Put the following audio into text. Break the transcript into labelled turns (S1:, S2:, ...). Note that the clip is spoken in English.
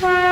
S1: Bye.